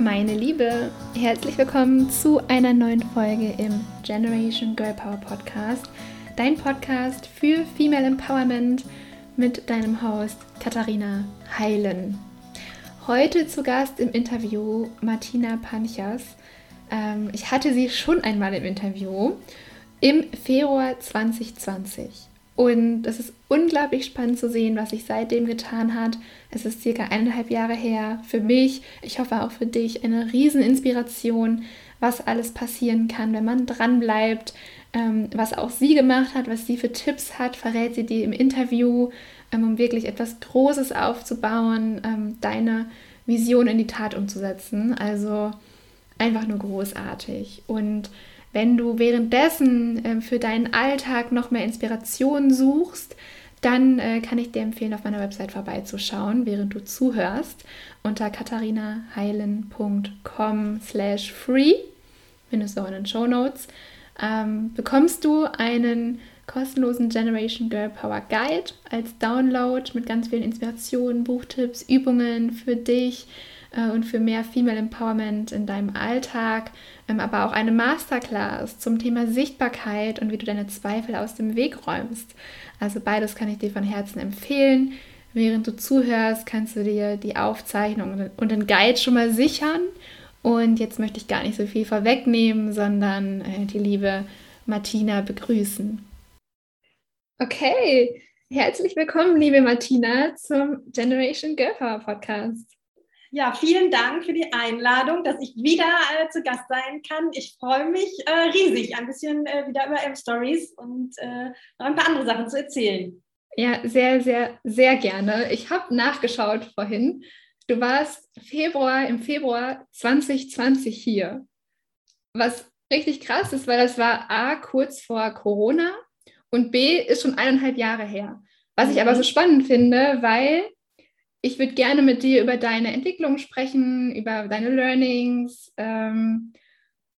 Meine Liebe, herzlich willkommen zu einer neuen Folge im Generation Girl Power Podcast, dein Podcast für Female Empowerment mit deinem Host Katharina Heilen. Heute zu Gast im Interview Martina Panchas. Ähm, ich hatte sie schon einmal im Interview im Februar 2020. Und es ist unglaublich spannend zu sehen, was sich seitdem getan hat. Es ist circa eineinhalb Jahre her. Für mich, ich hoffe auch für dich, eine Rieseninspiration, was alles passieren kann, wenn man dranbleibt. Ähm, was auch sie gemacht hat, was sie für Tipps hat, verrät sie dir im Interview, ähm, um wirklich etwas Großes aufzubauen, ähm, deine Vision in die Tat umzusetzen. Also einfach nur großartig. Und wenn du währenddessen äh, für deinen Alltag noch mehr Inspiration suchst, dann äh, kann ich dir empfehlen, auf meiner Website vorbeizuschauen, während du zuhörst, unter katharinaheilen.com slash free, findest du auch in den Show Notes, ähm, bekommst du einen kostenlosen Generation Girl Power Guide als Download mit ganz vielen Inspirationen, Buchtipps, Übungen für dich, äh, und für mehr Female Empowerment in deinem Alltag, ähm, aber auch eine Masterclass zum Thema Sichtbarkeit und wie du deine Zweifel aus dem Weg räumst. Also beides kann ich dir von Herzen empfehlen. Während du zuhörst, kannst du dir die Aufzeichnung und den Guide schon mal sichern. Und jetzt möchte ich gar nicht so viel vorwegnehmen, sondern äh, die liebe Martina begrüßen. Okay, herzlich willkommen, liebe Martina, zum Generation Girl Power Podcast. Ja, vielen Dank für die Einladung, dass ich wieder äh, zu Gast sein kann. Ich freue mich äh, riesig, ein bisschen äh, wieder über M-Stories und äh, noch ein paar andere Sachen zu erzählen. Ja, sehr, sehr, sehr gerne. Ich habe nachgeschaut vorhin. Du warst Februar, im Februar 2020 hier. Was richtig krass ist, weil das war A, kurz vor Corona und B, ist schon eineinhalb Jahre her. Was ich aber so mhm. spannend finde, weil ich würde gerne mit dir über deine Entwicklung sprechen, über deine Learnings ähm,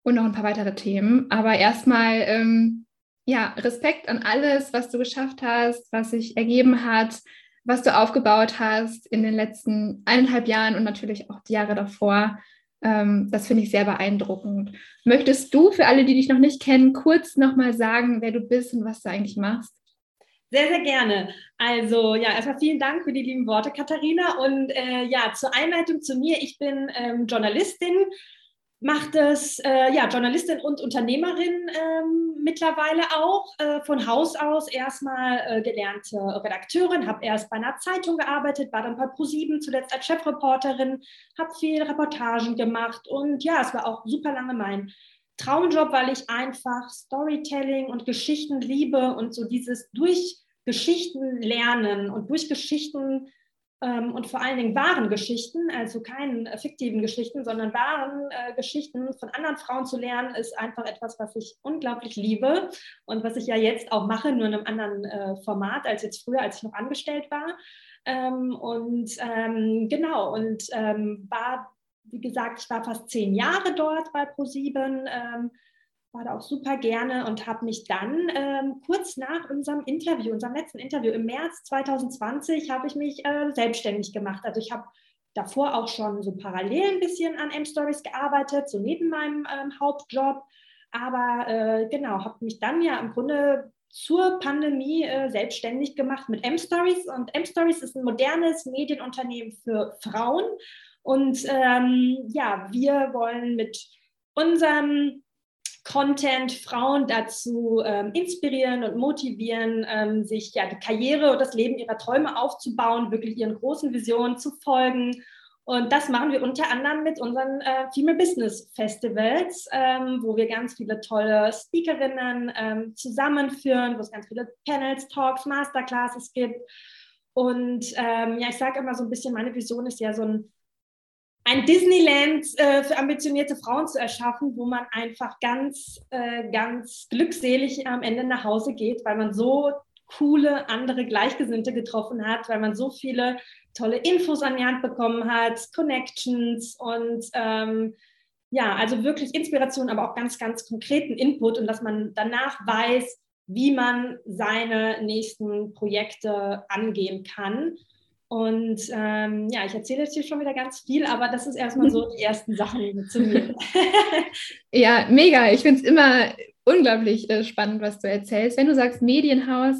und noch ein paar weitere Themen. Aber erstmal, ähm, ja, Respekt an alles, was du geschafft hast, was sich ergeben hat, was du aufgebaut hast in den letzten eineinhalb Jahren und natürlich auch die Jahre davor. Ähm, das finde ich sehr beeindruckend. Möchtest du für alle, die dich noch nicht kennen, kurz nochmal sagen, wer du bist und was du eigentlich machst? Sehr, sehr gerne. Also ja, erstmal vielen Dank für die lieben Worte, Katharina. Und äh, ja, zur Einleitung zu mir. Ich bin ähm, Journalistin, mache das, äh, ja, Journalistin und Unternehmerin ähm, mittlerweile auch. Äh, von Haus aus erstmal äh, gelernte Redakteurin, habe erst bei einer Zeitung gearbeitet, war dann bei ProSieben zuletzt als Chefreporterin, habe viel Reportagen gemacht und ja, es war auch super lange mein Traumjob, weil ich einfach Storytelling und Geschichten liebe und so dieses durch Geschichten lernen und durch Geschichten ähm, und vor allen Dingen wahren Geschichten, also keinen äh, fiktiven Geschichten, sondern wahren äh, Geschichten von anderen Frauen zu lernen, ist einfach etwas, was ich unglaublich liebe und was ich ja jetzt auch mache, nur in einem anderen äh, Format als jetzt früher, als ich noch angestellt war. Ähm, und ähm, genau, und ähm, war wie gesagt, ich war fast zehn Jahre dort bei ProSieben, ähm, war da auch super gerne und habe mich dann ähm, kurz nach unserem Interview, unserem letzten Interview im März 2020, habe ich mich äh, selbstständig gemacht. Also ich habe davor auch schon so parallel ein bisschen an M-Stories gearbeitet, so neben meinem ähm, Hauptjob. Aber äh, genau, habe mich dann ja im Grunde zur Pandemie äh, selbstständig gemacht mit M-Stories. Und M-Stories ist ein modernes Medienunternehmen für Frauen. Und ähm, ja, wir wollen mit unserem Content Frauen dazu ähm, inspirieren und motivieren, ähm, sich ja die Karriere und das Leben ihrer Träume aufzubauen, wirklich ihren großen Visionen zu folgen. Und das machen wir unter anderem mit unseren äh, Female Business Festivals, ähm, wo wir ganz viele tolle Speakerinnen ähm, zusammenführen, wo es ganz viele Panels, Talks, Masterclasses gibt. Und ähm, ja, ich sage immer so ein bisschen, meine Vision ist ja so ein ein Disneyland äh, für ambitionierte Frauen zu erschaffen, wo man einfach ganz, äh, ganz glückselig am Ende nach Hause geht, weil man so coole andere Gleichgesinnte getroffen hat, weil man so viele tolle Infos an die Hand bekommen hat, Connections und ähm, ja, also wirklich Inspiration, aber auch ganz, ganz konkreten Input und dass man danach weiß, wie man seine nächsten Projekte angehen kann. Und ähm, ja, ich erzähle jetzt hier schon wieder ganz viel, aber das ist erstmal so die ersten Sachen zu mir. ja, mega. Ich finde es immer unglaublich äh, spannend, was du erzählst. Wenn du sagst Medienhaus,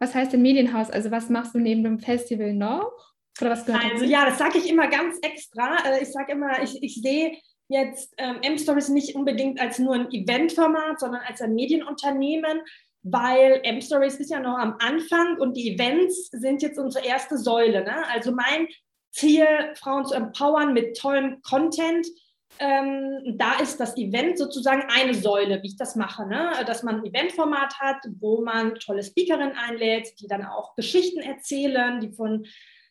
was heißt denn Medienhaus? Also was machst du neben dem Festival noch? Oder was gehört Also dazu? ja, das sage ich immer ganz extra. Äh, ich sage immer, ich, ich sehe jetzt ähm, M-Stories nicht unbedingt als nur ein Eventformat, sondern als ein Medienunternehmen, weil M-Stories ist ja noch am Anfang und die Events sind jetzt unsere erste Säule. Ne? Also mein Ziel, Frauen zu empowern mit tollem Content. Ähm, da ist das Event sozusagen eine Säule, wie ich das mache, ne? dass man ein Eventformat hat, wo man tolle Speakerinnen einlädt, die dann auch Geschichten erzählen, die von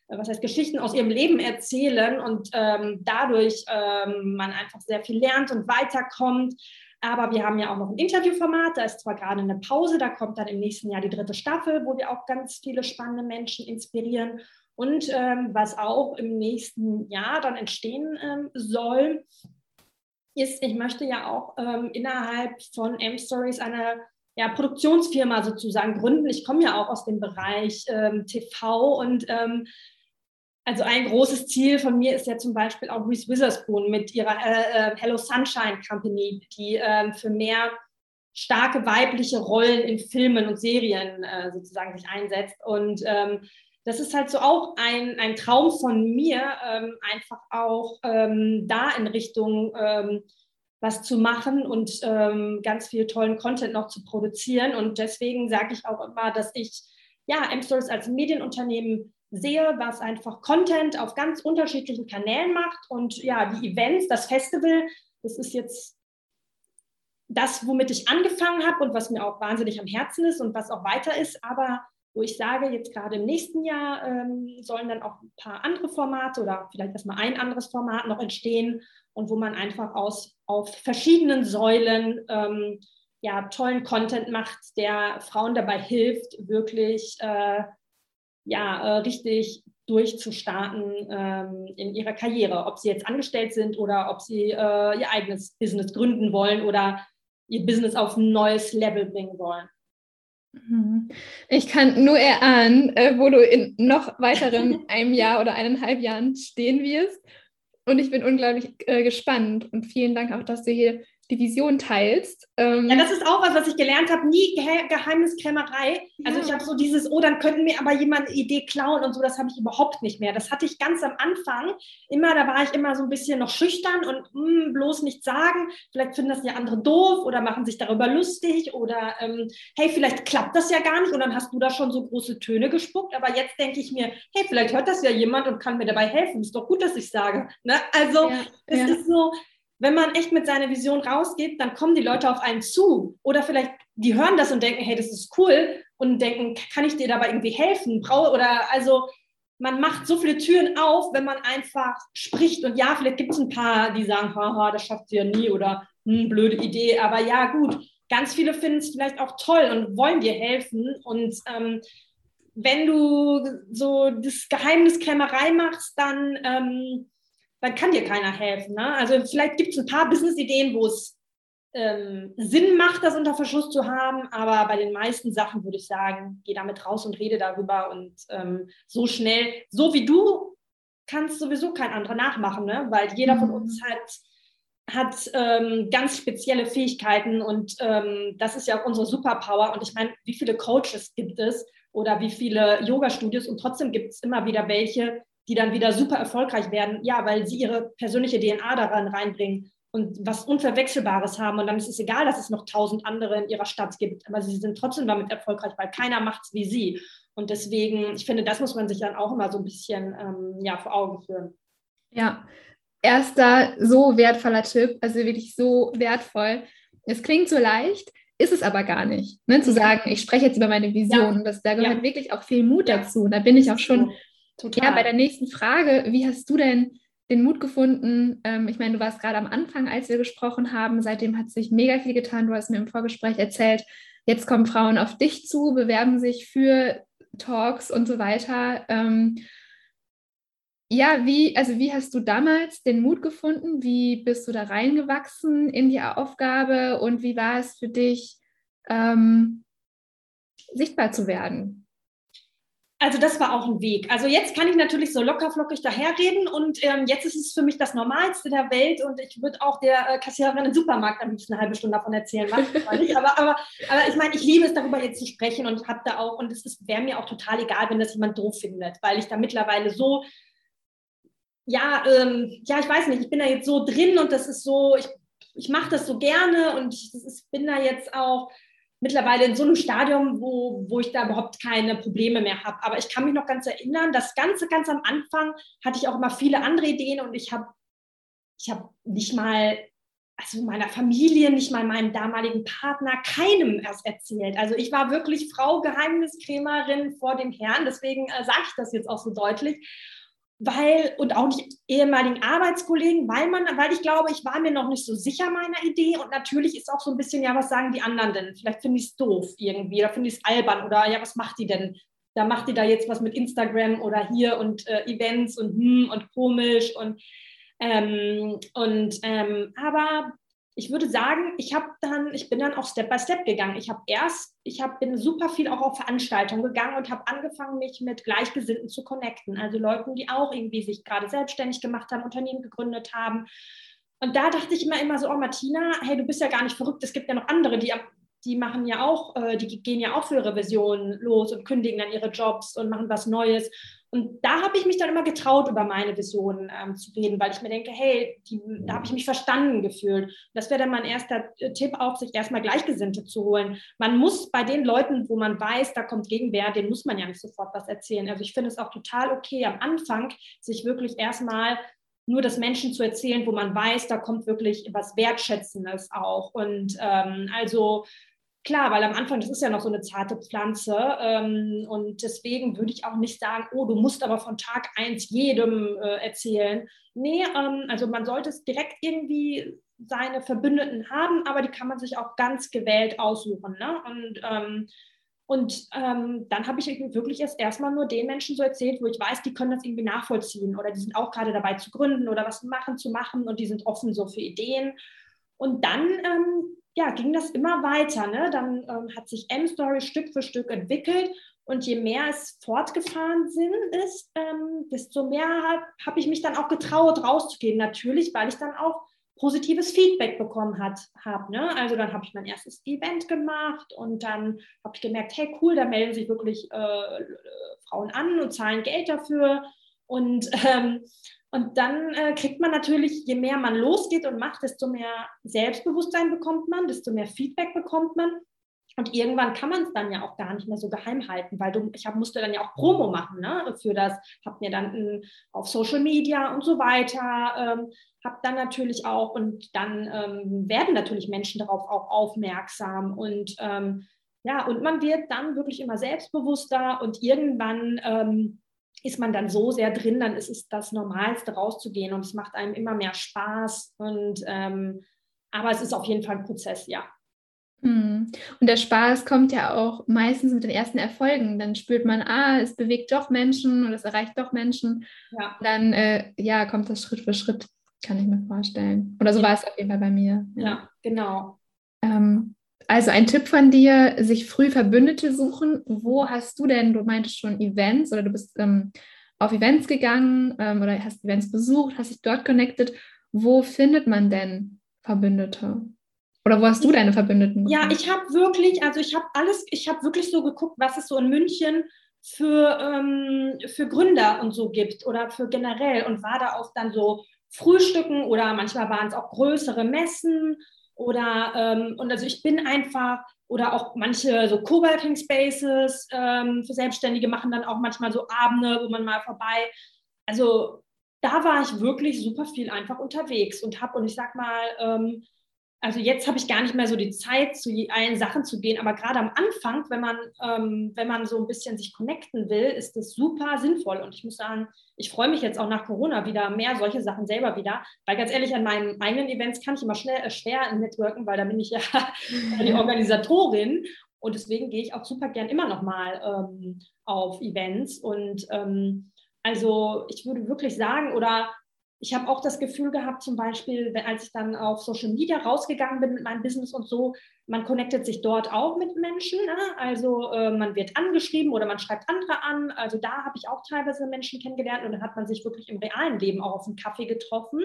äh, was heißt Geschichten aus ihrem Leben erzählen und ähm, dadurch ähm, man einfach sehr viel lernt und weiterkommt. Aber wir haben ja auch noch ein Interviewformat, da ist zwar gerade eine Pause, da kommt dann im nächsten Jahr die dritte Staffel, wo wir auch ganz viele spannende Menschen inspirieren. Und ähm, was auch im nächsten Jahr dann entstehen ähm, soll, ist, ich möchte ja auch ähm, innerhalb von M-Stories eine ja, Produktionsfirma sozusagen gründen. Ich komme ja auch aus dem Bereich ähm, TV und ähm, also ein großes Ziel von mir ist ja zum Beispiel auch Reese Witherspoon mit ihrer äh, äh, Hello Sunshine Company, die äh, für mehr starke weibliche Rollen in Filmen und Serien äh, sozusagen sich einsetzt. Und ähm, das ist halt so auch ein, ein Traum von mir, ähm, einfach auch ähm, da in Richtung ähm, was zu machen und ähm, ganz viel tollen Content noch zu produzieren. Und deswegen sage ich auch immer, dass ich ja M-Stories als Medienunternehmen sehe, was einfach Content auf ganz unterschiedlichen Kanälen macht. Und ja, die Events, das Festival, das ist jetzt das, womit ich angefangen habe und was mir auch wahnsinnig am Herzen ist und was auch weiter ist. Aber wo ich sage, jetzt gerade im nächsten Jahr ähm, sollen dann auch ein paar andere Formate oder vielleicht erstmal ein anderes Format noch entstehen und wo man einfach aus, auf verschiedenen Säulen ähm, ja, tollen Content macht, der Frauen dabei hilft, wirklich äh, ja, äh, richtig durchzustarten ähm, in ihrer Karriere, ob sie jetzt angestellt sind oder ob sie äh, ihr eigenes Business gründen wollen oder ihr Business auf ein neues Level bringen wollen. Mhm. Ich kann nur erahnen, äh, wo du in noch weiteren einem Jahr oder eineinhalb Jahren stehen wirst. Und ich bin unglaublich äh, gespannt. Und vielen Dank auch, dass du hier die Vision teilst. Ähm ja, das ist auch was, was ich gelernt habe. Nie Ge Geheimniskrämerei. Also ja. ich habe so dieses, oh, dann könnten mir aber jemand eine Idee klauen und so, das habe ich überhaupt nicht mehr. Das hatte ich ganz am Anfang. Immer, da war ich immer so ein bisschen noch schüchtern und mh, hm, bloß nichts sagen. Vielleicht finden das ja andere doof oder machen sich darüber lustig oder ähm, hey, vielleicht klappt das ja gar nicht und dann hast du da schon so große Töne gespuckt. Aber jetzt denke ich mir, hey, vielleicht hört das ja jemand und kann mir dabei helfen. Ist doch gut, dass ich sage. Ne? Also ja, es ja. ist so, wenn man echt mit seiner Vision rausgeht, dann kommen die Leute auf einen zu. Oder vielleicht, die hören das und denken, hey, das ist cool und denken, kann ich dir dabei irgendwie helfen? Oder also man macht so viele Türen auf, wenn man einfach spricht. Und ja, vielleicht gibt es ein paar, die sagen, haha, das schafft sie ja nie oder hm, blöde Idee. Aber ja, gut, ganz viele finden es vielleicht auch toll und wollen dir helfen. Und ähm, wenn du so das Geheimniskrämerei machst, dann ähm, dann kann dir keiner helfen. Ne? Also vielleicht gibt es ein paar Business-Ideen, wo es ähm, Sinn macht, das unter Verschluss zu haben, aber bei den meisten Sachen würde ich sagen, geh damit raus und rede darüber und ähm, so schnell, so wie du, kannst sowieso kein anderer nachmachen, ne? weil jeder von mhm. uns hat hat ähm, ganz spezielle Fähigkeiten und ähm, das ist ja auch unsere Superpower. Und ich meine, wie viele Coaches gibt es oder wie viele Yoga-Studios und trotzdem gibt es immer wieder welche, die dann wieder super erfolgreich werden, ja, weil sie ihre persönliche DNA daran reinbringen und was Unverwechselbares haben. Und dann ist es egal, dass es noch tausend andere in ihrer Stadt gibt, aber sie sind trotzdem damit erfolgreich, weil keiner macht es wie sie. Und deswegen, ich finde, das muss man sich dann auch immer so ein bisschen ähm, ja, vor Augen führen. Ja, erster so wertvoller Tipp, also wirklich so wertvoll. Es klingt so leicht, ist es aber gar nicht. Ne? Zu sagen, ich spreche jetzt über meine Vision. Ja. Das, da gehört ja. wirklich auch viel Mut dazu. Da bin ich auch schon Total. Ja, bei der nächsten Frage, wie hast du denn den Mut gefunden? Ähm, ich meine, du warst gerade am Anfang, als wir gesprochen haben. Seitdem hat sich mega viel getan. Du hast mir im Vorgespräch erzählt, jetzt kommen Frauen auf dich zu, bewerben sich für Talks und so weiter. Ähm, ja, wie, also wie hast du damals den Mut gefunden? Wie bist du da reingewachsen in die Aufgabe und wie war es für dich, ähm, sichtbar zu werden? Also das war auch ein Weg. Also jetzt kann ich natürlich so lockerflockig daherreden und ähm, jetzt ist es für mich das Normalste der Welt und ich würde auch der äh, Kassiererin im Supermarkt am liebsten eine halbe Stunde davon erzählen, nicht. Aber, aber, aber ich meine, ich liebe es darüber jetzt zu sprechen und habe da auch, und es wäre mir auch total egal, wenn das jemand doof findet, weil ich da mittlerweile so, ja, ähm, ja, ich weiß nicht, ich bin da jetzt so drin und das ist so, ich, ich mache das so gerne und ich ist, bin da jetzt auch mittlerweile in so einem Stadium, wo, wo ich da überhaupt keine Probleme mehr habe. Aber ich kann mich noch ganz erinnern, das Ganze ganz am Anfang hatte ich auch immer viele andere Ideen und ich habe ich hab nicht mal, also meiner Familie, nicht mal meinem damaligen Partner, keinem erst erzählt. Also ich war wirklich Frau Geheimniskrämerin vor dem Herrn, deswegen äh, sage ich das jetzt auch so deutlich weil und auch nicht ehemaligen Arbeitskollegen, weil man, weil ich glaube, ich war mir noch nicht so sicher meiner Idee und natürlich ist auch so ein bisschen, ja, was sagen die anderen denn? Vielleicht finde ich es doof irgendwie oder finde ich es albern oder ja, was macht die denn? Da macht die da jetzt was mit Instagram oder hier und äh, Events und hm und komisch und ähm, und ähm, aber ich würde sagen, ich habe dann, ich bin dann auch Step by Step gegangen. Ich habe erst, ich habe bin super viel auch auf Veranstaltungen gegangen und habe angefangen, mich mit Gleichgesinnten zu connecten. Also Leuten, die auch irgendwie sich gerade selbstständig gemacht haben, Unternehmen gegründet haben. Und da dachte ich immer immer so, oh Martina, hey, du bist ja gar nicht verrückt. Es gibt ja noch andere, die die machen ja auch, äh, die gehen ja auch für ihre Visionen los und kündigen dann ihre Jobs und machen was Neues. Und da habe ich mich dann immer getraut, über meine Visionen ähm, zu reden, weil ich mir denke, hey, die, da habe ich mich verstanden gefühlt. Das wäre dann mein erster äh, Tipp auch, sich erstmal Gleichgesinnte zu holen. Man muss bei den Leuten, wo man weiß, da kommt Gegenwehr, denen muss man ja nicht sofort was erzählen. Also ich finde es auch total okay, am Anfang sich wirklich erstmal nur das Menschen zu erzählen, wo man weiß, da kommt wirklich was Wertschätzendes auch. Und ähm, also Klar, weil am Anfang, das ist ja noch so eine zarte Pflanze. Ähm, und deswegen würde ich auch nicht sagen, oh, du musst aber von Tag eins jedem äh, erzählen. Nee, ähm, also man sollte es direkt irgendwie seine Verbündeten haben, aber die kann man sich auch ganz gewählt aussuchen. Ne? Und, ähm, und ähm, dann habe ich wirklich erst erstmal nur den Menschen so erzählt, wo ich weiß, die können das irgendwie nachvollziehen oder die sind auch gerade dabei zu gründen oder was machen zu machen und die sind offen so für Ideen. Und dann ähm, ja, ging das immer weiter. Ne? Dann ähm, hat sich M-Story Stück für Stück entwickelt und je mehr es fortgefahren sind, ist, ähm, desto mehr habe hab ich mich dann auch getraut, rauszugehen. Natürlich, weil ich dann auch positives Feedback bekommen habe. Ne? Also dann habe ich mein erstes Event gemacht und dann habe ich gemerkt, hey cool, da melden sich wirklich äh, Frauen an und zahlen Geld dafür. Und ähm, und dann äh, kriegt man natürlich, je mehr man losgeht und macht, desto mehr Selbstbewusstsein bekommt man, desto mehr Feedback bekommt man. Und irgendwann kann man es dann ja auch gar nicht mehr so geheim halten, weil du, ich hab, musste dann ja auch Promo machen ne, für das, habe mir dann m, auf Social Media und so weiter, ähm, habe dann natürlich auch, und dann ähm, werden natürlich Menschen darauf auch aufmerksam und ähm, ja, und man wird dann wirklich immer selbstbewusster und irgendwann ähm, ist man dann so sehr drin, dann ist es das Normalste rauszugehen und es macht einem immer mehr Spaß. Und ähm, aber es ist auf jeden Fall ein Prozess, ja. Hm. Und der Spaß kommt ja auch meistens mit den ersten Erfolgen. Dann spürt man, ah, es bewegt doch Menschen und es erreicht doch Menschen. Ja. Dann äh, ja, kommt das Schritt für Schritt, kann ich mir vorstellen. Oder so war es auf jeden Fall bei mir. Ja, ja genau. Ähm, also ein Tipp von dir, sich früh Verbündete suchen. Wo hast du denn, du meintest schon Events oder du bist ähm, auf Events gegangen ähm, oder hast Events besucht, hast dich dort connected. Wo findet man denn Verbündete? Oder wo hast du deine Verbündeten? Ja, ich habe wirklich, also ich habe alles, ich habe wirklich so geguckt, was es so in München für, ähm, für Gründer und so gibt oder für generell und war da auch dann so Frühstücken oder manchmal waren es auch größere Messen oder ähm, und also ich bin einfach, oder auch manche so Coworking Spaces ähm, für Selbstständige machen dann auch manchmal so Abende, wo man mal vorbei. Also da war ich wirklich super viel einfach unterwegs und habe, und ich sag mal, ähm, also jetzt habe ich gar nicht mehr so die Zeit, zu allen Sachen zu gehen, aber gerade am Anfang, wenn man, ähm, wenn man so ein bisschen sich connecten will, ist das super sinnvoll. Und ich muss sagen, ich freue mich jetzt auch nach Corona wieder mehr solche Sachen selber wieder, weil ganz ehrlich, an meinen eigenen Events kann ich immer schnell, äh, schwer networken, weil da bin ich ja die Organisatorin. Und deswegen gehe ich auch super gern immer noch mal ähm, auf Events. Und ähm, also ich würde wirklich sagen, oder ich habe auch das Gefühl gehabt, zum Beispiel, als ich dann auf Social Media rausgegangen bin mit meinem Business und so, man connectet sich dort auch mit Menschen. Ne? Also äh, man wird angeschrieben oder man schreibt andere an. Also da habe ich auch teilweise Menschen kennengelernt und dann hat man sich wirklich im realen Leben auch auf einen Kaffee getroffen.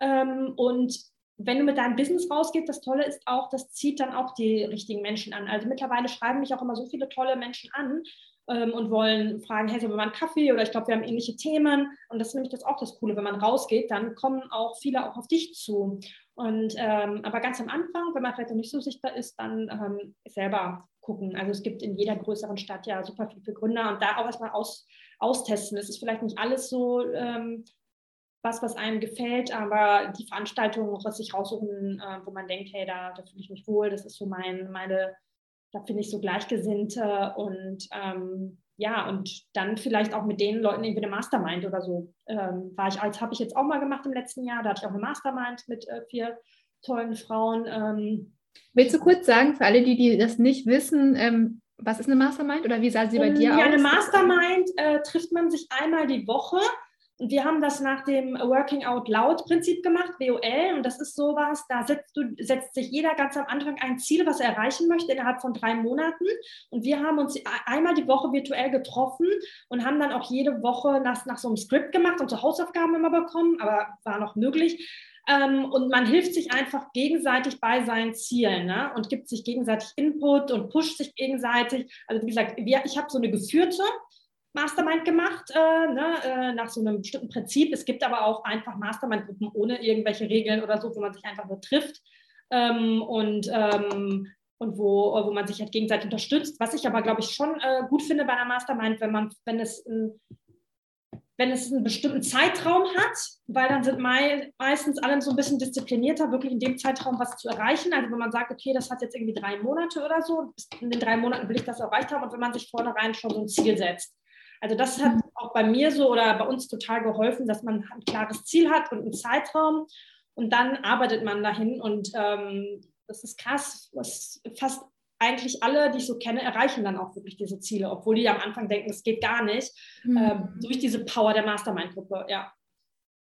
Ähm, und wenn du mit deinem Business rausgehst, das Tolle ist auch, das zieht dann auch die richtigen Menschen an. Also mittlerweile schreiben mich auch immer so viele tolle Menschen an ähm, und wollen fragen, hey, sollen wir mal einen Kaffee oder ich glaube, wir haben ähnliche Themen. Und das ist nämlich das auch das Coole, wenn man rausgeht, dann kommen auch viele auch auf dich zu. Und ähm, aber ganz am Anfang, wenn man vielleicht noch nicht so sichtbar ist, dann ähm, selber gucken. Also es gibt in jeder größeren Stadt ja super viele Gründer und da auch erstmal aus, austesten. Es ist vielleicht nicht alles so ähm, was, was einem gefällt, aber die Veranstaltungen sich raussuchen, äh, wo man denkt, hey, da, da fühle ich mich wohl, das ist so mein, meine, da finde ich so Gleichgesinnte und ähm, ja, und dann vielleicht auch mit den Leuten irgendwie eine Mastermind oder so. Ähm, war ich als habe ich jetzt auch mal gemacht im letzten Jahr. Da hatte ich auch eine Mastermind mit äh, vier tollen Frauen. Ähm, Willst du kurz sagen, für alle, die, die das nicht wissen, ähm, was ist eine Mastermind oder wie sah sie bei dir ja, aus? Ja, eine Mastermind äh, trifft man sich einmal die Woche wir haben das nach dem Working Out Loud Prinzip gemacht, WOL. Und das ist sowas, da setzt, du, setzt sich jeder ganz am Anfang ein Ziel, was er erreichen möchte innerhalb von drei Monaten. Und wir haben uns einmal die Woche virtuell getroffen und haben dann auch jede Woche nach, nach so einem Skript gemacht und so Hausaufgaben immer bekommen, aber war noch möglich. Ähm, und man hilft sich einfach gegenseitig bei seinen Zielen ne? und gibt sich gegenseitig Input und pusht sich gegenseitig. Also wie gesagt, wir, ich habe so eine geführte Mastermind gemacht, äh, ne, äh, nach so einem bestimmten Prinzip. Es gibt aber auch einfach Mastermind-Gruppen ohne irgendwelche Regeln oder so, wo man sich einfach nur trifft ähm, und, ähm, und wo, wo man sich halt gegenseitig unterstützt. Was ich aber, glaube ich, schon äh, gut finde bei einer Mastermind, wenn man, wenn es wenn es einen bestimmten Zeitraum hat, weil dann sind mei meistens alle so ein bisschen disziplinierter, wirklich in dem Zeitraum was zu erreichen. Also wenn man sagt, okay, das hat jetzt irgendwie drei Monate oder so, in den drei Monaten will ich das erreicht haben und wenn man sich vornherein schon so ein Ziel setzt. Also das hat auch bei mir so oder bei uns total geholfen, dass man ein klares Ziel hat und einen Zeitraum und dann arbeitet man dahin und ähm, das ist krass, was fast eigentlich alle, die ich so kenne, erreichen dann auch wirklich diese Ziele, obwohl die am Anfang denken, es geht gar nicht, mhm. ähm, durch diese Power der Mastermind-Gruppe, ja.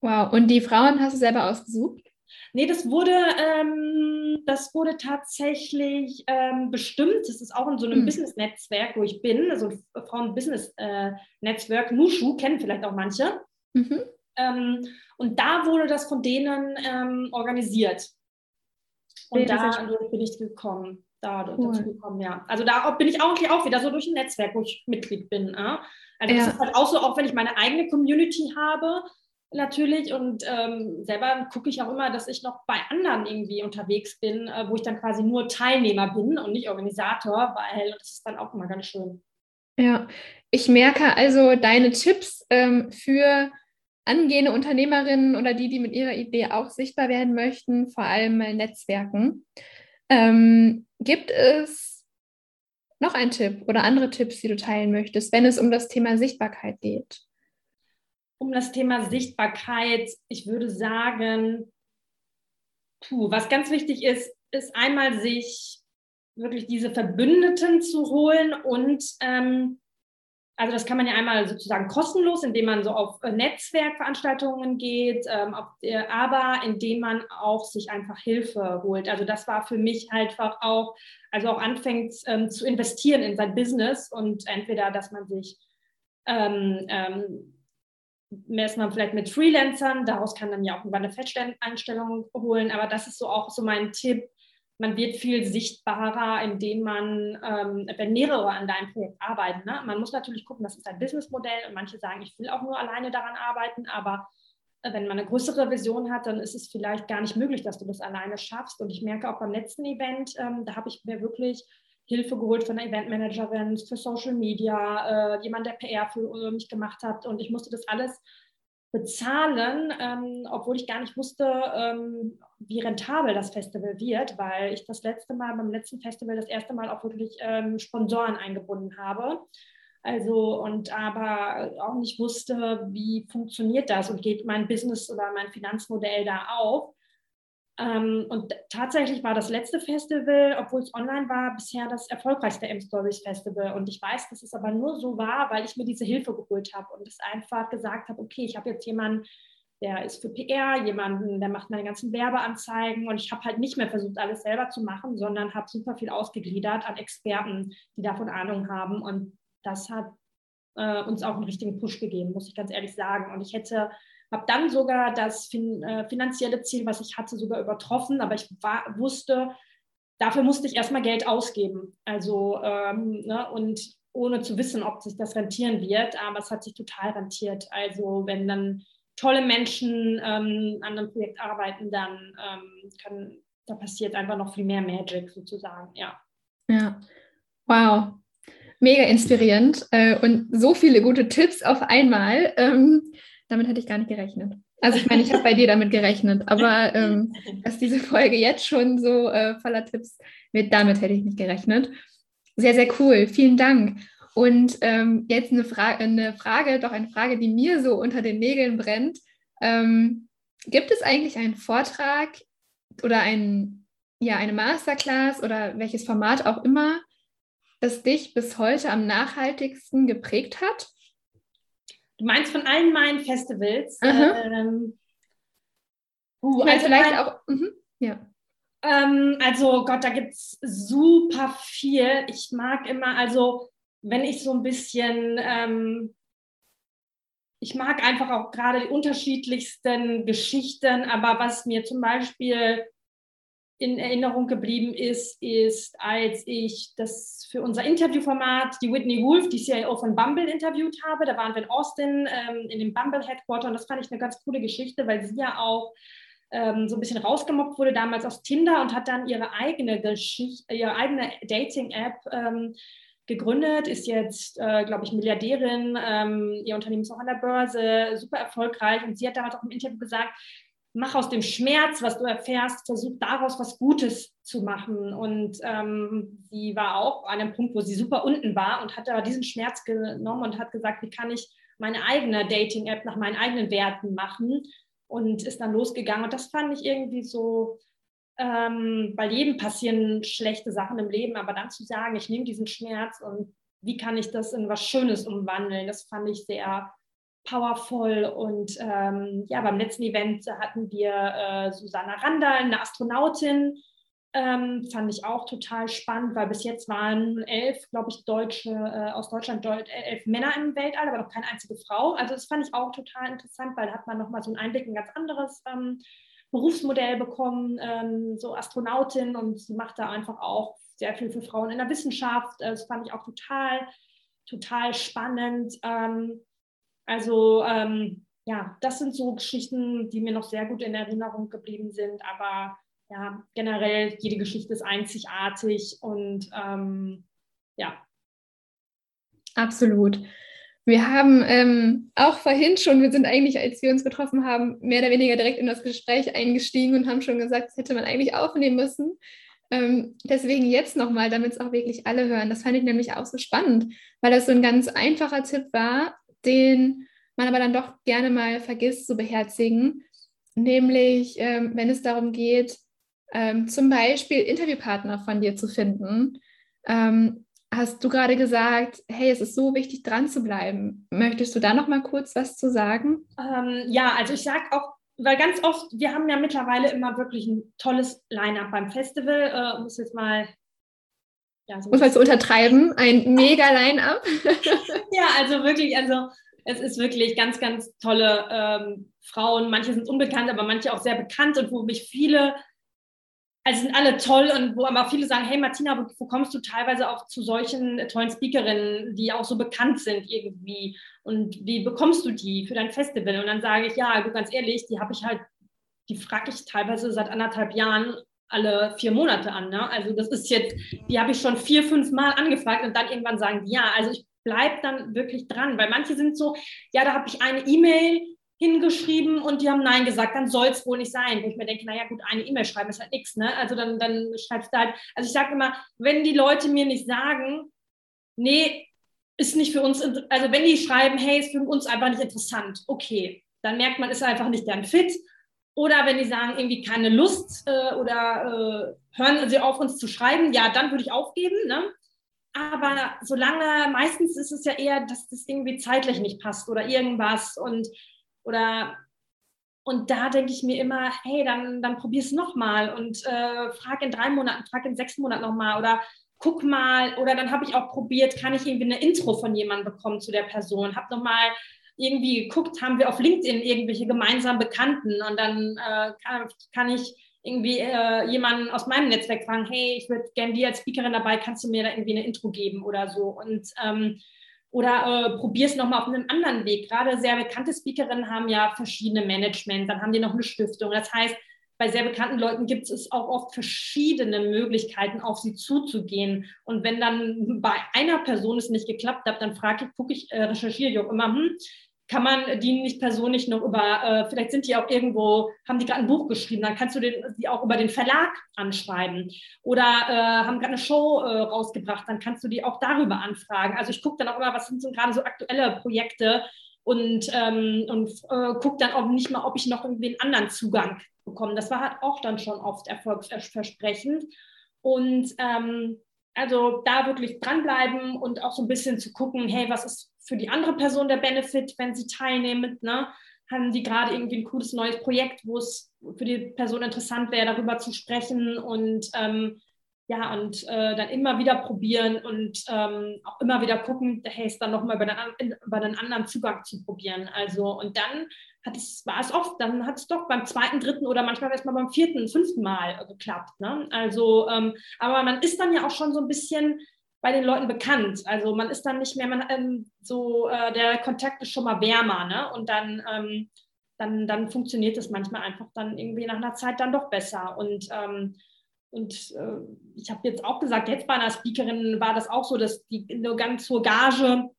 Wow, und die Frauen hast du selber ausgesucht? Nee, das wurde, ähm, das wurde tatsächlich ähm, bestimmt. Das ist auch in so einem mhm. Business-Netzwerk, wo ich bin, also ein Frauen-Business-Netzwerk, Nushu, kennen vielleicht auch manche. Mhm. Ähm, und da wurde das von denen ähm, organisiert. Und da bin ich gekommen. Da cool. dazu gekommen, ja. Also da bin ich auch, auch wieder so durch ein Netzwerk, wo ich Mitglied bin. Äh? Also ja. das ist halt auch so, auch wenn ich meine eigene Community habe, natürlich und ähm, selber gucke ich auch immer, dass ich noch bei anderen irgendwie unterwegs bin, äh, wo ich dann quasi nur Teilnehmer bin und nicht Organisator, weil das ist dann auch immer ganz schön. Ja, ich merke also deine Tipps ähm, für angehende Unternehmerinnen oder die, die mit ihrer Idee auch sichtbar werden möchten, vor allem mal Netzwerken. Ähm, gibt es noch einen Tipp oder andere Tipps, die du teilen möchtest, wenn es um das Thema Sichtbarkeit geht? Um das Thema Sichtbarkeit, ich würde sagen, puh, was ganz wichtig ist, ist einmal sich wirklich diese Verbündeten zu holen und ähm, also das kann man ja einmal sozusagen kostenlos, indem man so auf äh, Netzwerkveranstaltungen geht, ähm, auf, äh, aber indem man auch sich einfach Hilfe holt. Also das war für mich einfach auch, also auch anfängt ähm, zu investieren in sein Business und entweder, dass man sich ähm, ähm messt man vielleicht mit Freelancern, daraus kann dann ja auch irgendwann eine Festeinstellung holen, aber das ist so auch so mein Tipp. Man wird viel sichtbarer, indem man, ähm, wenn mehrere an deinem Projekt arbeiten. Ne? Man muss natürlich gucken, das ist ein Businessmodell und manche sagen, ich will auch nur alleine daran arbeiten, aber äh, wenn man eine größere Vision hat, dann ist es vielleicht gar nicht möglich, dass du das alleine schaffst. Und ich merke auch beim letzten Event, ähm, da habe ich mir wirklich Hilfe geholt von einer Eventmanagerin für Social Media, äh, jemand, der PR für mich gemacht hat. Und ich musste das alles bezahlen, ähm, obwohl ich gar nicht wusste, ähm, wie rentabel das Festival wird, weil ich das letzte Mal beim letzten Festival das erste Mal auch wirklich ähm, Sponsoren eingebunden habe. Also und aber auch nicht wusste, wie funktioniert das und geht mein Business oder mein Finanzmodell da auf. Ähm, und tatsächlich war das letzte Festival, obwohl es online war, bisher das erfolgreichste M-Stories Festival. Und ich weiß, dass es aber nur so war, weil ich mir diese Hilfe geholt habe und es einfach gesagt habe, okay, ich habe jetzt jemanden, der ist für PR, jemanden, der macht meine ganzen Werbeanzeigen und ich habe halt nicht mehr versucht, alles selber zu machen, sondern habe super viel ausgegliedert an Experten, die davon Ahnung haben und das hat äh, uns auch einen richtigen Push gegeben, muss ich ganz ehrlich sagen. Und ich hätte, habe dann sogar das fin äh, finanzielle Ziel, was ich hatte, sogar übertroffen, aber ich war, wusste, dafür musste ich erstmal Geld ausgeben. Also ähm, ne, und ohne zu wissen, ob sich das rentieren wird, aber es hat sich total rentiert. Also wenn dann tolle Menschen ähm, an einem Projekt arbeiten, dann ähm, kann, da passiert einfach noch viel mehr Magic sozusagen, ja. Ja, wow, mega inspirierend äh, und so viele gute Tipps auf einmal. Ähm, damit hätte ich gar nicht gerechnet. Also ich meine, ich habe bei dir damit gerechnet, aber ähm, dass diese Folge jetzt schon so äh, voller Tipps wird, damit hätte ich nicht gerechnet. Sehr, sehr cool. Vielen Dank. Und ähm, jetzt eine, Fra eine Frage, doch eine Frage, die mir so unter den Nägeln brennt. Ähm, gibt es eigentlich einen Vortrag oder ein, ja, eine Masterclass oder welches Format auch immer, das dich bis heute am nachhaltigsten geprägt hat? Du meinst von allen meinen Festivals? Ähm, uh, also vielleicht auch. Mh, ja. Ähm, also Gott, da gibt es super viel. Ich mag immer, also wenn ich so ein bisschen, ähm, ich mag einfach auch gerade die unterschiedlichsten Geschichten, aber was mir zum Beispiel in Erinnerung geblieben ist, ist, als ich das für unser Interviewformat die Whitney Wolf, die CIO von Bumble, interviewt habe. Da waren wir in Austin ähm, in dem Bumble Headquarter und das fand ich eine ganz coole Geschichte, weil sie ja auch ähm, so ein bisschen rausgemobbt wurde damals aus Tinder und hat dann ihre eigene Geschichte, ihre eigene Dating-App ähm, gegründet, ist jetzt, äh, glaube ich, Milliardärin. Ähm, ihr Unternehmen ist auch an der Börse, super erfolgreich. Und sie hat damals auch im Interview gesagt, mach aus dem Schmerz, was du erfährst, versuch daraus was Gutes zu machen. Und ähm, sie war auch an einem Punkt, wo sie super unten war und hat aber diesen Schmerz genommen und hat gesagt, wie kann ich meine eigene Dating-App nach meinen eigenen Werten machen und ist dann losgegangen. Und das fand ich irgendwie so, ähm, bei jedem passieren schlechte Sachen im Leben, aber dann zu sagen, ich nehme diesen Schmerz und wie kann ich das in was Schönes umwandeln, das fand ich sehr powerful. Und ähm, ja, beim letzten Event hatten wir äh, Susanna Randall, eine Astronautin, ähm, fand ich auch total spannend, weil bis jetzt waren elf, glaube ich, Deutsche äh, aus Deutschland, Deut elf Männer im Weltall, aber noch keine einzige Frau. Also das fand ich auch total interessant, weil da hat man nochmal so einen Einblick in ein ganz anderes ähm, Berufsmodell bekommen, ähm, so Astronautin und sie macht da einfach auch sehr viel für Frauen in der Wissenschaft. Äh, das fand ich auch total, total spannend. Ähm, also ähm, ja, das sind so Geschichten, die mir noch sehr gut in Erinnerung geblieben sind, aber ja, generell jede Geschichte ist einzigartig und ähm, ja. Absolut. Wir haben ähm, auch vorhin schon, wir sind eigentlich, als wir uns getroffen haben, mehr oder weniger direkt in das Gespräch eingestiegen und haben schon gesagt, das hätte man eigentlich aufnehmen müssen. Ähm, deswegen jetzt nochmal, damit es auch wirklich alle hören. Das fand ich nämlich auch so spannend, weil das so ein ganz einfacher Tipp war, den man aber dann doch gerne mal vergisst zu beherzigen. Nämlich, ähm, wenn es darum geht, ähm, zum Beispiel Interviewpartner von dir zu finden. Ähm, hast du gerade gesagt, hey, es ist so wichtig, dran zu bleiben. Möchtest du da noch mal kurz was zu sagen? Ähm, ja, also ich sage auch, weil ganz oft, wir haben ja mittlerweile immer wirklich ein tolles Line-up beim Festival. Äh, muss jetzt mal ja, so muss man zu untertreiben, ein mega Line-up. ja, also wirklich, also es ist wirklich ganz, ganz tolle ähm, Frauen. Manche sind unbekannt, aber manche auch sehr bekannt und wo mich viele also sind alle toll und wo aber viele sagen, hey Martina, wo, wo, kommst du teilweise auch zu solchen tollen Speakerinnen, die auch so bekannt sind irgendwie und wie bekommst du die für dein Festival? Und dann sage ich, ja, du ganz ehrlich, die habe ich halt, die frage ich teilweise seit anderthalb Jahren alle vier Monate an. Ne? Also das ist jetzt, die habe ich schon vier, fünf Mal angefragt und dann irgendwann sagen die, ja, also ich bleibe dann wirklich dran, weil manche sind so, ja, da habe ich eine E-Mail hingeschrieben und die haben Nein gesagt, dann soll es wohl nicht sein. Wo ich mir denke, naja gut, eine E-Mail schreiben ist halt nichts, ne? Also dann, dann schreibst du halt, also ich sage immer, wenn die Leute mir nicht sagen, nee, ist nicht für uns, also wenn die schreiben, hey, ist für uns einfach nicht interessant, okay, dann merkt man, ist einfach nicht deren Fit. Oder wenn die sagen, irgendwie keine Lust äh, oder äh, hören sie auf, uns zu schreiben, ja, dann würde ich aufgeben. Ne? Aber solange, meistens ist es ja eher, dass das irgendwie zeitlich nicht passt oder irgendwas. Und oder Und da denke ich mir immer, hey, dann, dann probier es nochmal und äh, frag in drei Monaten, frag in sechs Monaten nochmal oder guck mal. Oder dann habe ich auch probiert, kann ich irgendwie eine Intro von jemandem bekommen zu der Person. Habe nochmal irgendwie geguckt, haben wir auf LinkedIn irgendwelche gemeinsamen Bekannten und dann äh, kann, kann, ich irgendwie äh, jemanden aus meinem Netzwerk fragen, hey, ich würde gerne dir als Speakerin dabei, kannst du mir da irgendwie eine Intro geben oder so. Und ähm, oder äh, probier es nochmal auf einem anderen Weg. Gerade sehr bekannte Speakerinnen haben ja verschiedene Management, dann haben die noch eine Stiftung. Das heißt, bei sehr bekannten Leuten gibt es auch oft verschiedene Möglichkeiten, auf sie zuzugehen. Und wenn dann bei einer Person es nicht geklappt hat, dann frage ich, gucke ich, äh, recherchiere ich auch immer, hm, kann man die nicht persönlich noch über, äh, vielleicht sind die auch irgendwo, haben die gerade ein Buch geschrieben, dann kannst du den, die auch über den Verlag anschreiben. Oder äh, haben gerade eine Show äh, rausgebracht, dann kannst du die auch darüber anfragen. Also ich gucke dann auch immer, was sind so gerade so aktuelle Projekte und, ähm, und äh, gucke dann auch nicht mal, ob ich noch irgendwie einen anderen Zugang bekomme. Das war halt auch dann schon oft erfolgsversprechend. Und ähm, also da wirklich dranbleiben und auch so ein bisschen zu gucken, hey, was ist für die andere Person der Benefit, wenn sie teilnimmt? Ne? Haben die gerade irgendwie ein cooles neues Projekt, wo es für die Person interessant wäre, darüber zu sprechen und ähm, ja, und äh, dann immer wieder probieren und ähm, auch immer wieder gucken, hey, es dann nochmal über, über einen anderen Zugang zu probieren. Also, und dann hat es, war es oft, dann hat es doch beim zweiten, dritten oder manchmal erst mal beim vierten, fünften Mal geklappt. Ne? Also, ähm, aber man ist dann ja auch schon so ein bisschen bei den Leuten bekannt. Also man ist dann nicht mehr, man ähm, so, äh, der Kontakt ist schon mal wärmer, ne? Und dann, ähm, dann, dann funktioniert es manchmal einfach dann irgendwie nach einer Zeit dann doch besser. Und ähm, und äh, ich habe jetzt auch gesagt, jetzt bei einer Speakerin war das auch so, dass die eine ganz hohe Gage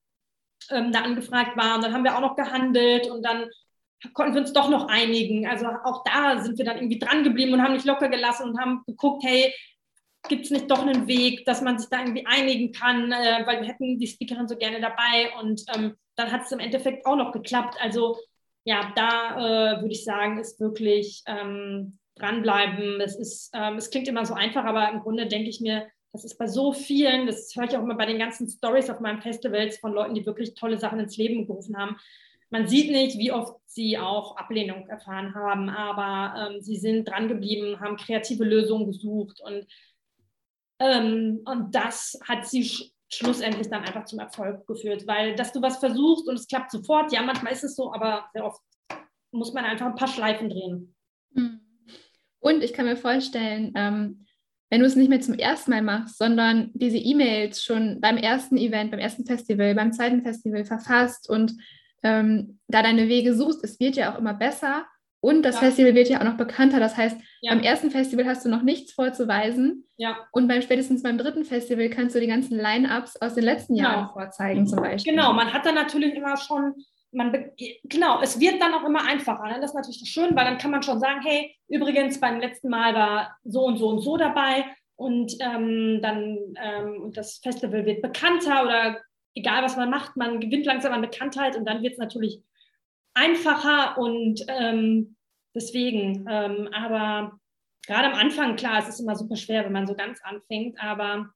ähm, da angefragt war. Und dann haben wir auch noch gehandelt und dann konnten wir uns doch noch einigen. Also auch da sind wir dann irgendwie dran geblieben und haben nicht locker gelassen und haben geguckt, hey, gibt es nicht doch einen Weg, dass man sich da irgendwie einigen kann, äh, weil wir hätten die Speakerin so gerne dabei und ähm, dann hat es im Endeffekt auch noch geklappt. Also ja, da äh, würde ich sagen, ist wirklich ähm, dranbleiben. Es, ist, ähm, es klingt immer so einfach, aber im Grunde denke ich mir, das ist bei so vielen, das höre ich auch immer bei den ganzen Stories auf meinen Festivals von Leuten, die wirklich tolle Sachen ins Leben gerufen haben man sieht nicht, wie oft sie auch Ablehnung erfahren haben, aber ähm, sie sind dran geblieben, haben kreative Lösungen gesucht und, ähm, und das hat sie sch schlussendlich dann einfach zum Erfolg geführt, weil dass du was versuchst und es klappt sofort, ja, manchmal ist es so, aber sehr oft muss man einfach ein paar Schleifen drehen. Und ich kann mir vorstellen, ähm, wenn du es nicht mehr zum ersten Mal machst, sondern diese E-Mails schon beim ersten Event, beim ersten Festival, beim zweiten Festival verfasst und ähm, da deine Wege suchst, es wird ja auch immer besser und das ja. Festival wird ja auch noch bekannter. Das heißt, ja. beim ersten Festival hast du noch nichts vorzuweisen. Ja. Und beim spätestens beim dritten Festival kannst du die ganzen Line-Ups aus den letzten genau. Jahren vorzeigen, zum Beispiel. Genau, man hat dann natürlich immer schon, man genau, es wird dann auch immer einfacher. Ne? Das ist natürlich schön, weil dann kann man schon sagen, hey, übrigens, beim letzten Mal war so und so und so dabei. Und ähm, dann ähm, und das Festival wird bekannter oder egal was man macht, man gewinnt langsam an Bekanntheit und dann wird es natürlich einfacher und ähm, deswegen, ähm, aber gerade am Anfang, klar, es ist immer super schwer, wenn man so ganz anfängt, aber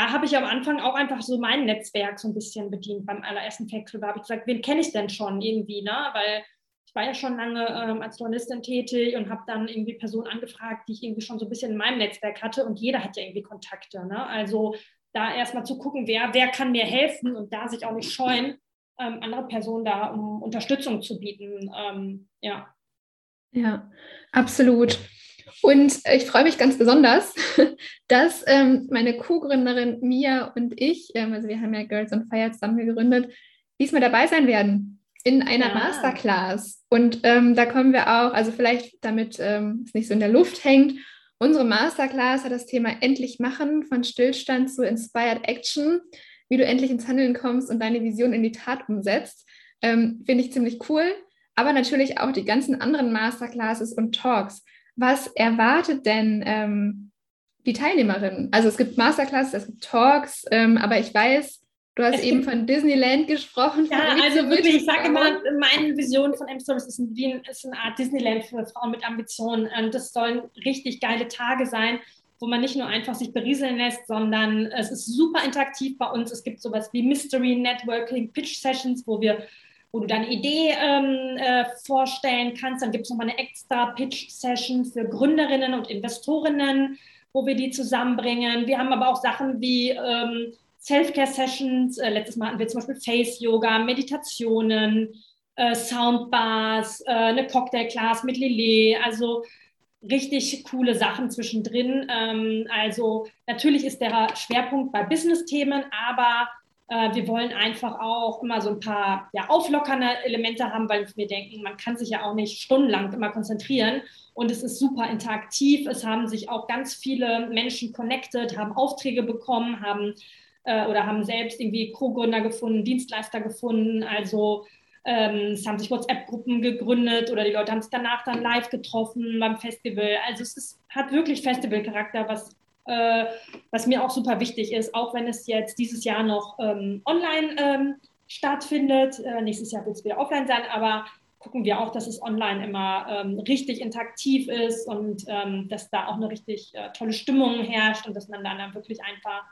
da habe ich am Anfang auch einfach so mein Netzwerk so ein bisschen bedient. Beim allerersten Festival habe ich gesagt, wen kenne ich denn schon irgendwie, ne? Weil ich war ja schon lange ähm, als Journalistin tätig und habe dann irgendwie Personen angefragt, die ich irgendwie schon so ein bisschen in meinem Netzwerk hatte und jeder hat ja irgendwie Kontakte. Ne? Also da erstmal zu gucken, wer, wer kann mir helfen und da sich auch nicht scheuen, ähm, andere Personen da um Unterstützung zu bieten. Ähm, ja. Ja, absolut. Und ich freue mich ganz besonders, dass ähm, meine Co-Gründerin Mia und ich, ähm, also wir haben ja Girls on Fire zusammen gegründet, diesmal dabei sein werden in einer ja. Masterclass. Und ähm, da kommen wir auch, also vielleicht damit ähm, es nicht so in der Luft hängt, Unsere Masterclass hat das Thema Endlich machen, von Stillstand zu Inspired Action, wie du endlich ins Handeln kommst und deine Vision in die Tat umsetzt. Ähm, Finde ich ziemlich cool. Aber natürlich auch die ganzen anderen Masterclasses und Talks. Was erwartet denn ähm, die Teilnehmerinnen? Also es gibt Masterclasses, es gibt Talks, ähm, aber ich weiß, Du hast es eben von Disneyland gesprochen. Ja, also wirklich, ich sage immer, meine Vision von M-Service ist, ein, ist eine Art Disneyland für Frauen mit Ambitionen. Und das sollen richtig geile Tage sein, wo man nicht nur einfach sich berieseln lässt, sondern es ist super interaktiv bei uns. Es gibt sowas wie Mystery Networking, Pitch Sessions, wo wir wo du deine Idee ähm, äh, vorstellen kannst. Dann gibt es nochmal eine extra Pitch-Session für Gründerinnen und Investorinnen, wo wir die zusammenbringen. Wir haben aber auch Sachen wie ähm, Self-Care-Sessions. Äh, letztes Mal hatten wir zum Beispiel Face-Yoga, Meditationen, äh, Soundbars, äh, eine Cocktail-Class mit Lillet. Also richtig coole Sachen zwischendrin. Ähm, also natürlich ist der Schwerpunkt bei Business-Themen, aber äh, wir wollen einfach auch immer so ein paar ja, auflockernde Elemente haben, weil wir denken, man kann sich ja auch nicht stundenlang immer konzentrieren. Und es ist super interaktiv. Es haben sich auch ganz viele Menschen connected, haben Aufträge bekommen, haben äh, oder haben selbst irgendwie Co-Gründer gefunden, Dienstleister gefunden. Also ähm, es haben sich WhatsApp-Gruppen gegründet oder die Leute haben sich danach dann live getroffen beim Festival. Also es ist, hat wirklich Festivalcharakter, was, äh, was mir auch super wichtig ist, auch wenn es jetzt dieses Jahr noch ähm, online ähm, stattfindet. Äh, nächstes Jahr wird es wieder offline sein, aber gucken wir auch, dass es online immer ähm, richtig interaktiv ist und ähm, dass da auch eine richtig äh, tolle Stimmung herrscht und dass man dann, dann wirklich einfach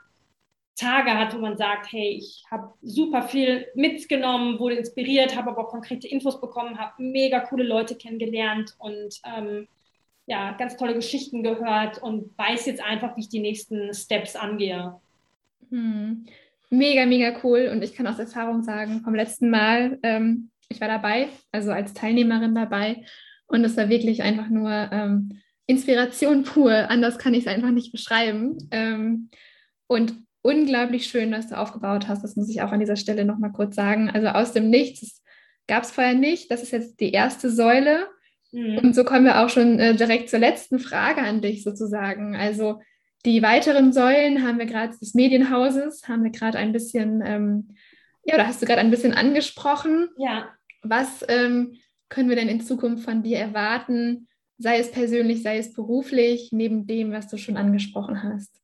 Tage hat, wo man sagt, hey, ich habe super viel mitgenommen, wurde inspiriert, habe aber auch konkrete Infos bekommen, habe mega coole Leute kennengelernt und ähm, ja, ganz tolle Geschichten gehört und weiß jetzt einfach, wie ich die nächsten Steps angehe. Hm. Mega, mega cool. Und ich kann aus Erfahrung sagen, vom letzten Mal, ähm, ich war dabei, also als Teilnehmerin dabei. Und es war wirklich einfach nur ähm, Inspiration pur. Anders kann ich es einfach nicht beschreiben. Ähm, und unglaublich schön, was du aufgebaut hast. Das muss ich auch an dieser Stelle nochmal kurz sagen. Also aus dem Nichts gab es vorher nicht. Das ist jetzt die erste Säule. Mhm. Und so kommen wir auch schon äh, direkt zur letzten Frage an dich sozusagen. Also die weiteren Säulen haben wir gerade des Medienhauses, haben wir gerade ein bisschen, ähm, ja, da hast du gerade ein bisschen angesprochen. Ja. Was ähm, können wir denn in Zukunft von dir erwarten, sei es persönlich, sei es beruflich, neben dem, was du schon angesprochen hast?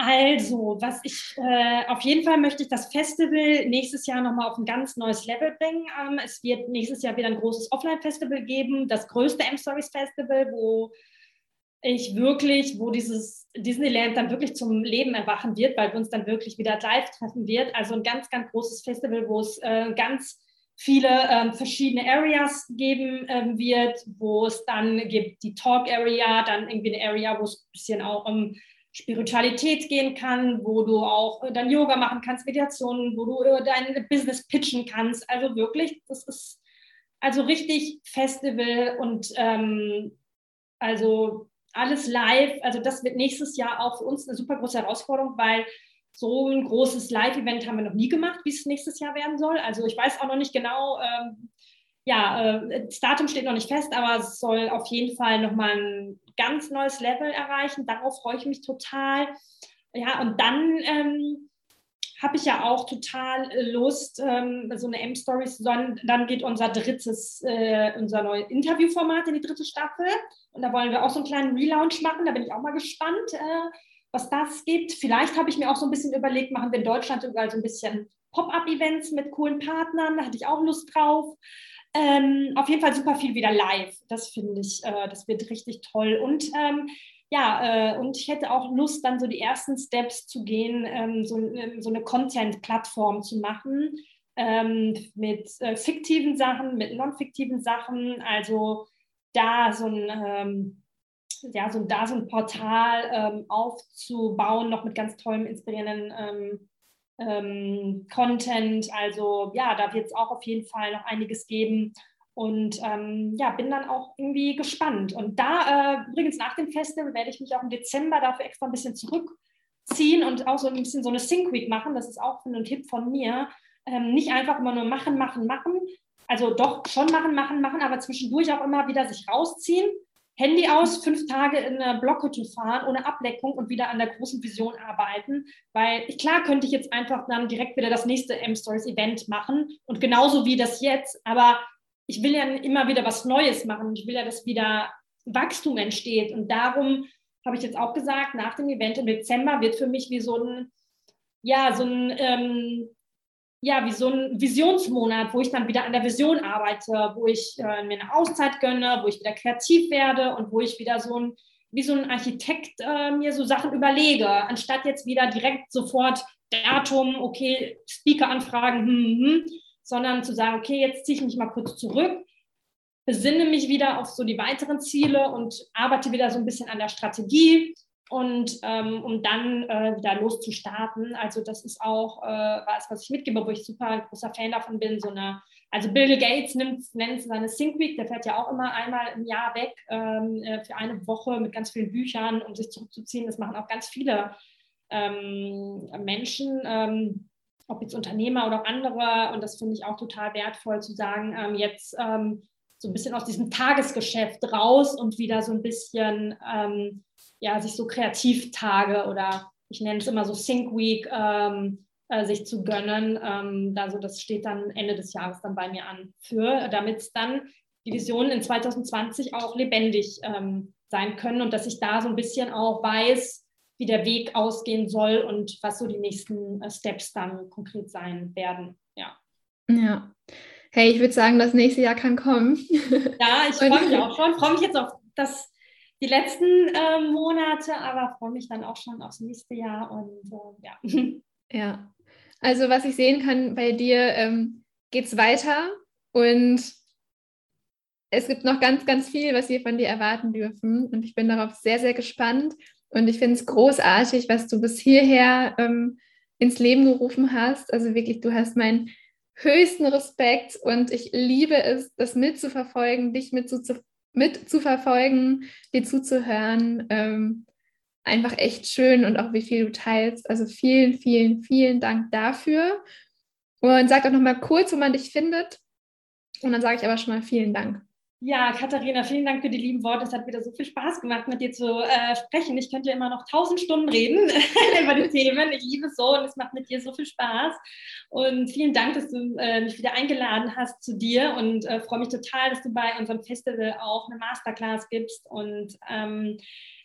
Also, was ich äh, auf jeden Fall möchte ich das Festival nächstes Jahr nochmal auf ein ganz neues Level bringen. Ähm, es wird nächstes Jahr wieder ein großes Offline-Festival geben, das größte M-Stories Festival, wo ich wirklich, wo dieses Disneyland dann wirklich zum Leben erwachen wird, weil wir uns dann wirklich wieder live treffen wird. Also ein ganz, ganz großes Festival, wo es äh, ganz viele ähm, verschiedene Areas geben ähm, wird, wo es dann gibt die Talk Area, dann irgendwie eine Area, wo es ein bisschen auch um Spiritualität gehen kann, wo du auch äh, dann Yoga machen kannst, Meditation, wo du äh, dein Business pitchen kannst. Also wirklich, das ist also richtig Festival und ähm, also alles live. Also das wird nächstes Jahr auch für uns eine super große Herausforderung, weil so ein großes Live-Event haben wir noch nie gemacht, wie es nächstes Jahr werden soll. Also ich weiß auch noch nicht genau, ähm, ja, äh, das Datum steht noch nicht fest, aber es soll auf jeden Fall nochmal ein ganz neues Level erreichen. Darauf freue ich mich total. Ja, und dann ähm, habe ich ja auch total Lust, ähm, so eine M-Stories, dann geht unser drittes, äh, unser neues Interviewformat in die dritte Staffel. Und da wollen wir auch so einen kleinen Relaunch machen. Da bin ich auch mal gespannt, äh, was das gibt. Vielleicht habe ich mir auch so ein bisschen überlegt, machen wir in Deutschland überall so ein bisschen Pop-up-Events mit coolen Partnern. Da hatte ich auch Lust drauf. Ähm, auf jeden Fall super viel wieder live. Das finde ich, äh, das wird richtig toll. Und ähm, ja, äh, und ich hätte auch Lust, dann so die ersten Steps zu gehen, ähm, so, ähm, so, eine Content-Plattform zu machen ähm, mit äh, fiktiven Sachen, mit non-fiktiven Sachen. Also da so ein ähm, ja, so, da so ein Portal ähm, aufzubauen, noch mit ganz tollem, inspirierenden ähm, ähm, Content. Also ja, da wird es auch auf jeden Fall noch einiges geben. Und ähm, ja, bin dann auch irgendwie gespannt. Und da, äh, übrigens nach dem Festival, werde ich mich auch im Dezember dafür extra ein bisschen zurückziehen und auch so ein bisschen so eine Sync Week machen. Das ist auch ein Tipp von mir. Ähm, nicht einfach immer nur machen, machen, machen. Also doch schon machen, machen, machen, aber zwischendurch auch immer wieder sich rausziehen Handy aus, fünf Tage in eine Blockhütte fahren, ohne Ableckung und wieder an der großen Vision arbeiten. Weil ich, klar könnte ich jetzt einfach dann direkt wieder das nächste M-Stories-Event machen und genauso wie das jetzt, aber ich will ja immer wieder was Neues machen. Ich will ja, dass wieder Wachstum entsteht. Und darum habe ich jetzt auch gesagt, nach dem Event im Dezember wird für mich wie so ein, ja, so ein ähm, ja, wie so ein Visionsmonat, wo ich dann wieder an der Vision arbeite, wo ich äh, mir eine Auszeit gönne, wo ich wieder kreativ werde und wo ich wieder so ein, wie so ein Architekt äh, mir so Sachen überlege, anstatt jetzt wieder direkt sofort Datum, okay, Speaker anfragen, hm, hm, hm, sondern zu sagen, okay, jetzt ziehe ich mich mal kurz zurück, besinne mich wieder auf so die weiteren Ziele und arbeite wieder so ein bisschen an der Strategie und ähm, um dann äh, wieder loszustarten. Also das ist auch äh, was, was ich mitgebe, wo ich super großer Fan davon bin, so eine also Bill Gates nimmt, nennt seine Think Week, der fährt ja auch immer einmal im Jahr weg ähm, äh, für eine Woche mit ganz vielen Büchern, um sich zurückzuziehen. Das machen auch ganz viele ähm, Menschen, ähm, ob jetzt Unternehmer oder auch andere. Und das finde ich auch total wertvoll zu sagen, ähm, jetzt ähm, so ein bisschen aus diesem Tagesgeschäft raus und wieder so ein bisschen, ja, sich so Kreativtage oder ich nenne es immer so Think Week äh, sich zu gönnen. Ähm, also das steht dann Ende des Jahres dann bei mir an für, damit dann die Visionen in 2020 auch lebendig ähm, sein können und dass ich da so ein bisschen auch weiß, wie der Weg ausgehen soll und was so die nächsten äh, Steps dann konkret sein werden. Ja. Ja. Hey, ich würde sagen, das nächste Jahr kann kommen. Ja, ich freue mich auch schon. Freue mich jetzt auf das, die letzten äh, Monate, aber freue mich dann auch schon aufs nächste Jahr und äh, ja. Ja, also was ich sehen kann bei dir, ähm, geht es weiter und es gibt noch ganz, ganz viel, was wir von dir erwarten dürfen. Und ich bin darauf sehr, sehr gespannt. Und ich finde es großartig, was du bis hierher ähm, ins Leben gerufen hast. Also wirklich, du hast meinen höchsten Respekt und ich liebe es, das mitzuverfolgen, dich mitzuverfolgen, dir zuzuhören. Ähm, einfach echt schön und auch wie viel du teilst. Also vielen, vielen, vielen Dank dafür. Und sag doch nochmal kurz, wo man dich findet. Und dann sage ich aber schon mal vielen Dank. Ja, Katharina, vielen Dank für die lieben Worte. Es hat wieder so viel Spaß gemacht, mit dir zu äh, sprechen. Ich könnte ja immer noch tausend Stunden reden über die Themen. Ich liebe es so und es macht mit dir so viel Spaß. Und vielen Dank, dass du äh, mich wieder eingeladen hast zu dir und äh, freue mich total, dass du bei unserem Festival auch eine Masterclass gibst. Und ähm,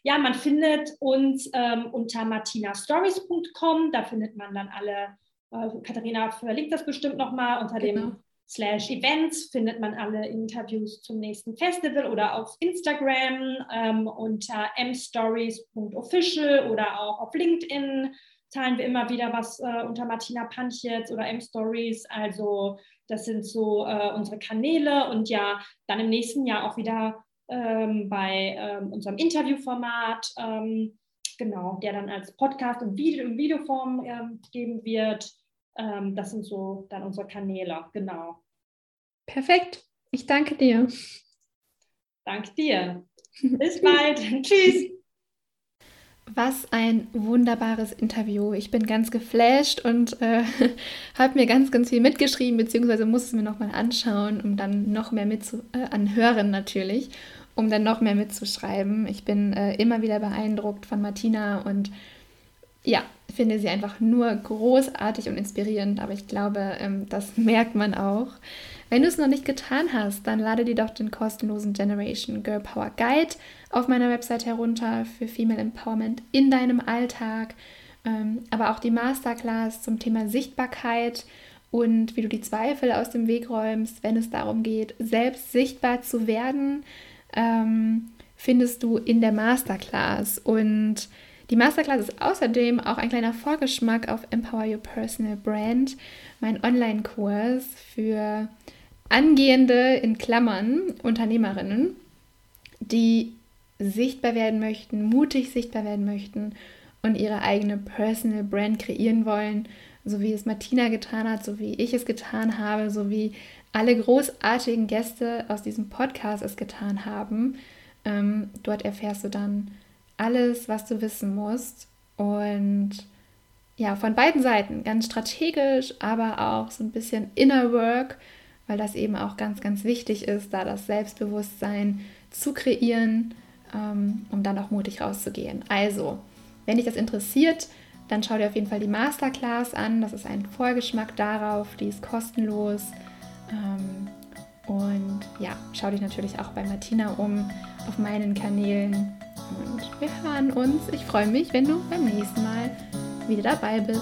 ja, man findet uns ähm, unter martinastories.com. Da findet man dann alle, äh, Katharina verlinkt das bestimmt nochmal unter genau. dem slash Events findet man alle Interviews zum nächsten Festival oder auf Instagram ähm, unter mstories.official oder auch auf LinkedIn teilen wir immer wieder was äh, unter Martina Panchitz oder mstories. Also das sind so äh, unsere Kanäle und ja, dann im nächsten Jahr auch wieder ähm, bei ähm, unserem Interviewformat, ähm, genau, der dann als Podcast und Video, in Videoform ähm, geben wird. Ähm, das sind so dann unsere Kanäle, genau. Perfekt. Ich danke dir. Danke dir. Bis bald. Tschüss. Was ein wunderbares Interview. Ich bin ganz geflasht und äh, habe mir ganz, ganz viel mitgeschrieben, beziehungsweise muss es mir nochmal anschauen, um dann noch mehr mit äh, anhören natürlich, um dann noch mehr mitzuschreiben. Ich bin äh, immer wieder beeindruckt von Martina und ja, finde sie einfach nur großartig und inspirierend, aber ich glaube, ähm, das merkt man auch. Wenn du es noch nicht getan hast, dann lade dir doch den kostenlosen Generation Girl Power Guide auf meiner Website herunter für Female Empowerment in deinem Alltag, ähm, aber auch die Masterclass zum Thema Sichtbarkeit und wie du die Zweifel aus dem Weg räumst, wenn es darum geht, selbst sichtbar zu werden, ähm, findest du in der Masterclass. Und die Masterclass ist außerdem auch ein kleiner Vorgeschmack auf Empower Your Personal Brand, mein Online-Kurs für angehende, in Klammern, Unternehmerinnen, die sichtbar werden möchten, mutig sichtbar werden möchten und ihre eigene Personal Brand kreieren wollen, so wie es Martina getan hat, so wie ich es getan habe, so wie alle großartigen Gäste aus diesem Podcast es getan haben. Ähm, dort erfährst du dann alles, was du wissen musst und ja, von beiden Seiten, ganz strategisch, aber auch so ein bisschen Inner Work, weil das eben auch ganz, ganz wichtig ist, da das Selbstbewusstsein zu kreieren, ähm, um dann auch mutig rauszugehen. Also, wenn dich das interessiert, dann schau dir auf jeden Fall die Masterclass an. Das ist ein Vorgeschmack darauf, die ist kostenlos. Ähm, und ja, schau dich natürlich auch bei Martina um auf meinen Kanälen. Und wir hören uns. Ich freue mich, wenn du beim nächsten Mal wieder dabei bist.